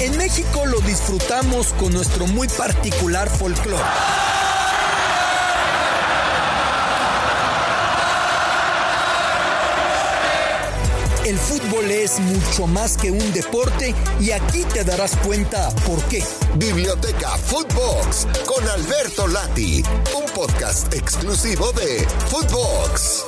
En México lo disfrutamos con nuestro muy particular folclore. El fútbol es mucho más que un deporte y aquí te darás cuenta por qué. Biblioteca Footbox con Alberto Lati, un podcast exclusivo de Footbox.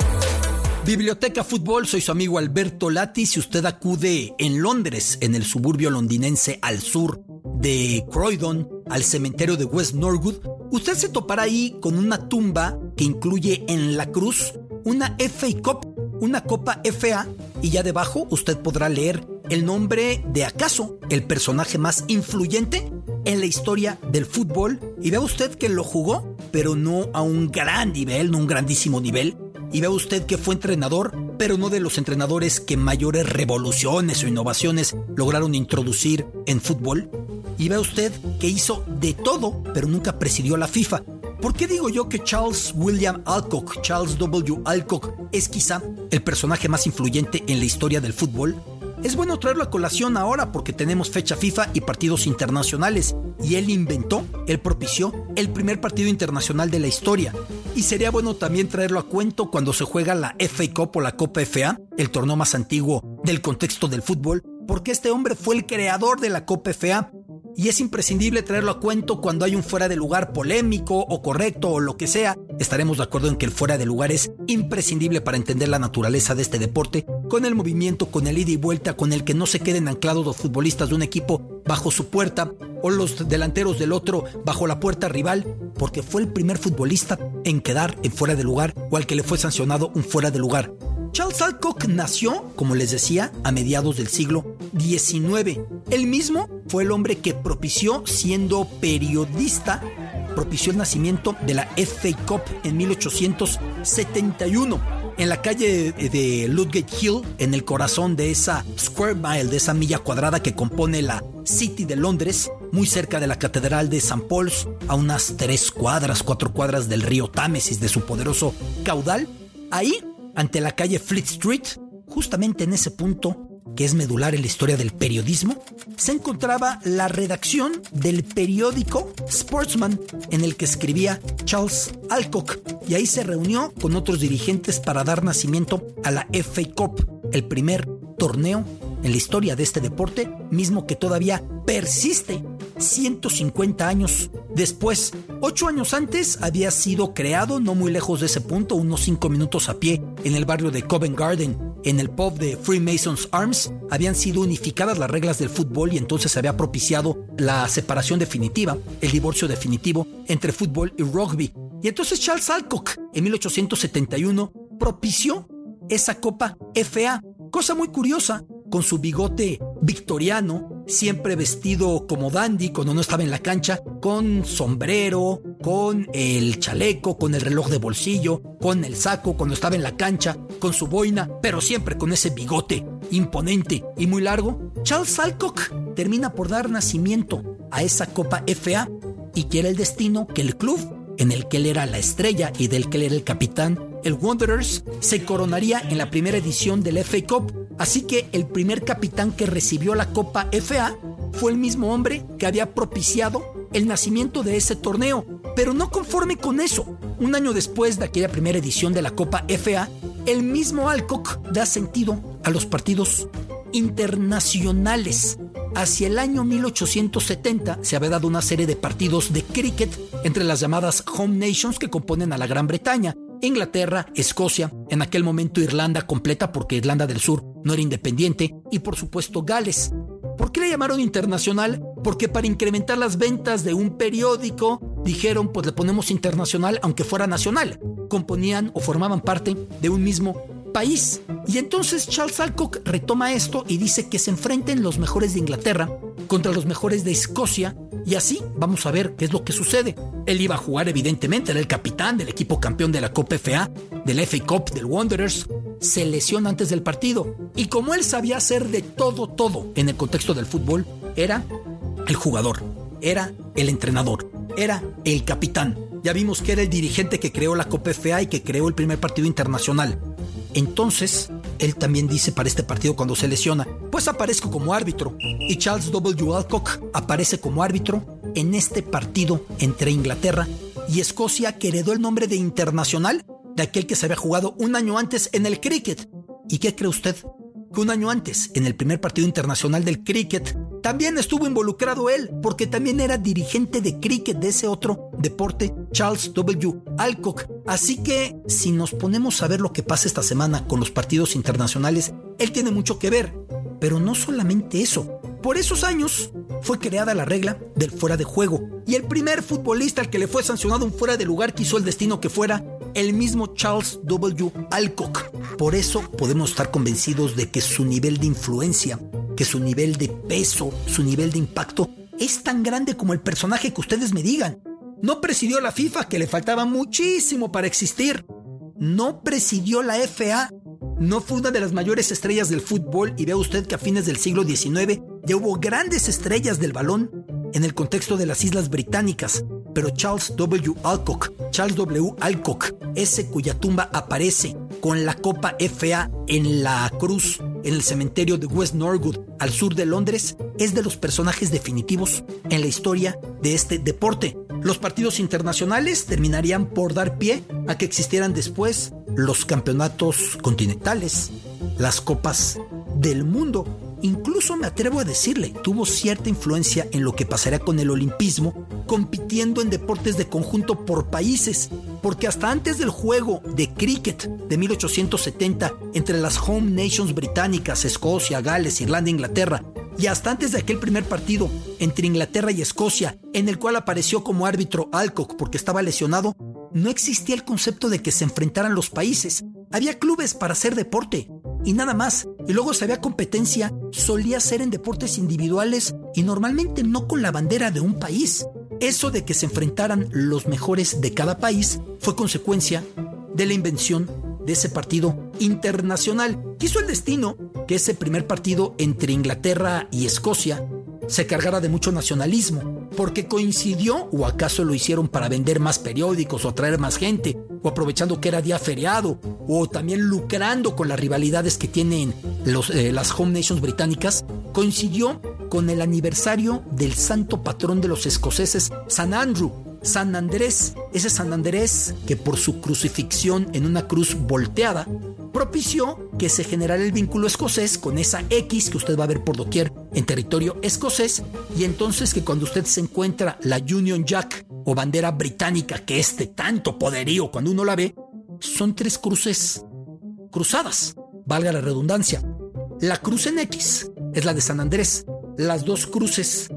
Biblioteca Fútbol, soy su amigo Alberto Lati. Si usted acude en Londres, en el suburbio londinense al sur de Croydon, al cementerio de West Norwood, usted se topará ahí con una tumba que incluye en la cruz una FA Cup, una copa FA, y ya debajo usted podrá leer el nombre de acaso el personaje más influyente en la historia del fútbol. Y vea usted que lo jugó, pero no a un gran nivel, no un grandísimo nivel y vea usted que fue entrenador, pero no de los entrenadores que mayores revoluciones o innovaciones lograron introducir en fútbol. Y vea usted que hizo de todo, pero nunca presidió la FIFA. ¿Por qué digo yo que Charles William Alcock, Charles W. Alcock, es quizá el personaje más influyente en la historia del fútbol? Es bueno traerlo a colación ahora porque tenemos fecha FIFA y partidos internacionales. Y él inventó, él propició el primer partido internacional de la historia. Y sería bueno también traerlo a cuento cuando se juega la FA Cup o la Copa FA, el torneo más antiguo del contexto del fútbol, porque este hombre fue el creador de la Copa FA y es imprescindible traerlo a cuento cuando hay un fuera de lugar polémico o correcto o lo que sea. Estaremos de acuerdo en que el fuera de lugar es imprescindible para entender la naturaleza de este deporte, con el movimiento, con el ida y vuelta, con el que no se queden anclados los futbolistas de un equipo bajo su puerta o los delanteros del otro bajo la puerta rival, porque fue el primer futbolista en quedar en fuera de lugar o al que le fue sancionado un fuera de lugar. Charles Alcock nació, como les decía, a mediados del siglo XIX. Él mismo fue el hombre que propició, siendo periodista, propició el nacimiento de la FA Cup en 1871 en la calle de Ludgate Hill, en el corazón de esa square mile, de esa milla cuadrada que compone la City de Londres, muy cerca de la Catedral de St. Paul's, a unas tres cuadras, cuatro cuadras del río Támesis, de su poderoso caudal. Ahí ante la calle Fleet Street, justamente en ese punto que es medular en la historia del periodismo, se encontraba la redacción del periódico Sportsman en el que escribía Charles Alcock y ahí se reunió con otros dirigentes para dar nacimiento a la FA Cup, el primer torneo en la historia de este deporte, mismo que todavía persiste 150 años después. Ocho años antes había sido creado, no muy lejos de ese punto, unos cinco minutos a pie, en el barrio de Covent Garden, en el pub de Freemasons Arms, habían sido unificadas las reglas del fútbol y entonces se había propiciado la separación definitiva, el divorcio definitivo entre fútbol y rugby. Y entonces Charles Alcock, en 1871, propició esa Copa FA. Cosa muy curiosa, con su bigote victoriano, siempre vestido como dandy cuando no estaba en la cancha, con sombrero, con el chaleco, con el reloj de bolsillo, con el saco cuando estaba en la cancha, con su boina, pero siempre con ese bigote imponente y muy largo, Charles Alcock termina por dar nacimiento a esa Copa FA y quiere el destino que el club en el que él era la estrella y del que él era el capitán el Wanderers se coronaría en la primera edición del FA Cup, así que el primer capitán que recibió la Copa FA fue el mismo hombre que había propiciado el nacimiento de ese torneo. Pero no conforme con eso, un año después de aquella primera edición de la Copa FA, el mismo Alcock da sentido a los partidos internacionales. Hacia el año 1870 se había dado una serie de partidos de cricket entre las llamadas Home Nations que componen a la Gran Bretaña, Inglaterra, Escocia, en aquel momento Irlanda completa porque Irlanda del Sur no era independiente y por supuesto Gales. ¿Por qué le llamaron internacional? Porque para incrementar las ventas de un periódico dijeron pues le ponemos internacional aunque fuera nacional. Componían o formaban parte de un mismo país. Y entonces Charles Alcock retoma esto y dice que se enfrenten los mejores de Inglaterra contra los mejores de Escocia y así vamos a ver qué es lo que sucede. Él iba a jugar evidentemente, era el capitán del equipo campeón de la Copa FA, del FA Cup, del Wanderers, se lesiona antes del partido y como él sabía hacer de todo, todo en el contexto del fútbol, era el jugador, era el entrenador, era el capitán. Ya vimos que era el dirigente que creó la Copa FA y que creó el primer partido internacional. Entonces, él también dice para este partido cuando se lesiona, pues aparezco como árbitro. Y Charles W. Alcock aparece como árbitro en este partido entre Inglaterra y Escocia que heredó el nombre de internacional de aquel que se había jugado un año antes en el cricket. ¿Y qué cree usted? Que un año antes, en el primer partido internacional del cricket, también estuvo involucrado él, porque también era dirigente de cricket de ese otro deporte, Charles W. Alcock. Así que, si nos ponemos a ver lo que pasa esta semana con los partidos internacionales, él tiene mucho que ver. Pero no solamente eso. Por esos años fue creada la regla del fuera de juego. Y el primer futbolista al que le fue sancionado un fuera de lugar quiso el destino que fuera el mismo Charles W. Alcock. Por eso podemos estar convencidos de que su nivel de influencia que su nivel de peso, su nivel de impacto es tan grande como el personaje que ustedes me digan. No presidió la FIFA, que le faltaba muchísimo para existir. No presidió la FA. No fue una de las mayores estrellas del fútbol y vea usted que a fines del siglo XIX ya hubo grandes estrellas del balón en el contexto de las Islas Británicas. Pero Charles W. Alcock, Charles W. Alcock, ese cuya tumba aparece con la Copa FA en la cruz en el cementerio de West Norwood, al sur de Londres, es de los personajes definitivos en la historia de este deporte. Los partidos internacionales terminarían por dar pie a que existieran después los campeonatos continentales, las copas del mundo Incluso me atrevo a decirle, tuvo cierta influencia en lo que pasaría con el olimpismo, compitiendo en deportes de conjunto por países, porque hasta antes del juego de cricket de 1870 entre las home nations británicas, Escocia, Gales, Irlanda e Inglaterra, y hasta antes de aquel primer partido entre Inglaterra y Escocia, en el cual apareció como árbitro Alcock porque estaba lesionado, no existía el concepto de que se enfrentaran los países. Había clubes para hacer deporte y nada más. Y luego si había competencia, solía ser en deportes individuales y normalmente no con la bandera de un país. Eso de que se enfrentaran los mejores de cada país fue consecuencia de la invención de ese partido internacional. Quiso el destino que ese primer partido entre Inglaterra y Escocia se cargara de mucho nacionalismo, porque coincidió o acaso lo hicieron para vender más periódicos o atraer más gente, o aprovechando que era día feriado, o también lucrando con las rivalidades que tienen eh, las home nations británicas, coincidió con el aniversario del santo patrón de los escoceses, San Andrew, San Andrés, ese San Andrés que por su crucifixión en una cruz volteada, propició que se generara el vínculo escocés con esa X que usted va a ver por doquier en territorio escocés, y entonces que cuando usted se encuentra la Union Jack o bandera británica que es tanto poderío cuando uno la ve, son tres cruces cruzadas, valga la redundancia. La cruz en X es la de San Andrés, las dos cruces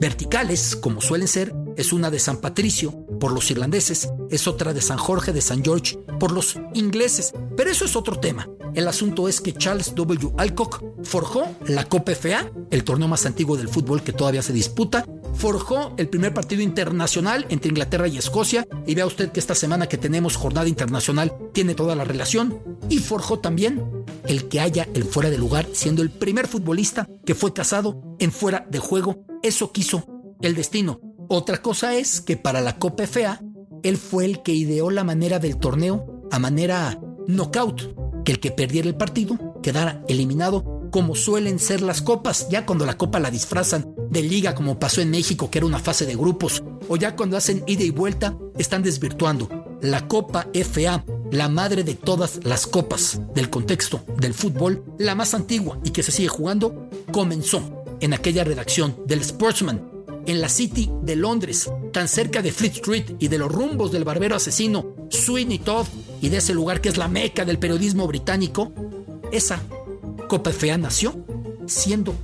verticales, como suelen ser, es una de San Patricio por los irlandeses, es otra de San Jorge de San George por los ingleses. Pero eso es otro tema. El asunto es que Charles W. Alcock forjó la Copa FA, el torneo más antiguo del fútbol que todavía se disputa, forjó el primer partido internacional entre Inglaterra y Escocia, y vea usted que esta semana que tenemos jornada internacional tiene toda la relación, y forjó también el que haya el fuera de lugar, siendo el primer futbolista que fue casado en fuera de juego. Eso quiso el destino. Otra cosa es que para la Copa FA, él fue el que ideó la manera del torneo a manera knockout, que el que perdiera el partido quedara eliminado como suelen ser las copas, ya cuando la copa la disfrazan de liga como pasó en México que era una fase de grupos, o ya cuando hacen ida y vuelta están desvirtuando. La Copa FA, la madre de todas las copas del contexto del fútbol, la más antigua y que se sigue jugando, comenzó en aquella redacción del Sportsman en la City de Londres, tan cerca de Fleet Street y de los rumbos del barbero asesino Sweeney Todd y de ese lugar que es la meca del periodismo británico, esa Copa FA nació siendo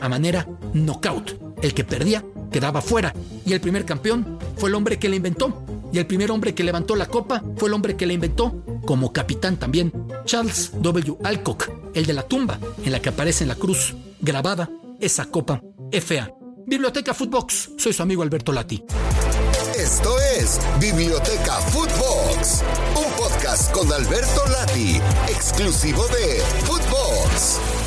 a manera knockout. El que perdía quedaba fuera y el primer campeón fue el hombre que la inventó. Y el primer hombre que levantó la copa fue el hombre que la inventó como capitán también, Charles W. Alcock, el de la tumba en la que aparece en la cruz grabada esa copa FA Biblioteca Footbox. Soy su amigo Alberto Lati. Esto es Biblioteca Footbox, un podcast con Alberto Lati, exclusivo de Footbox.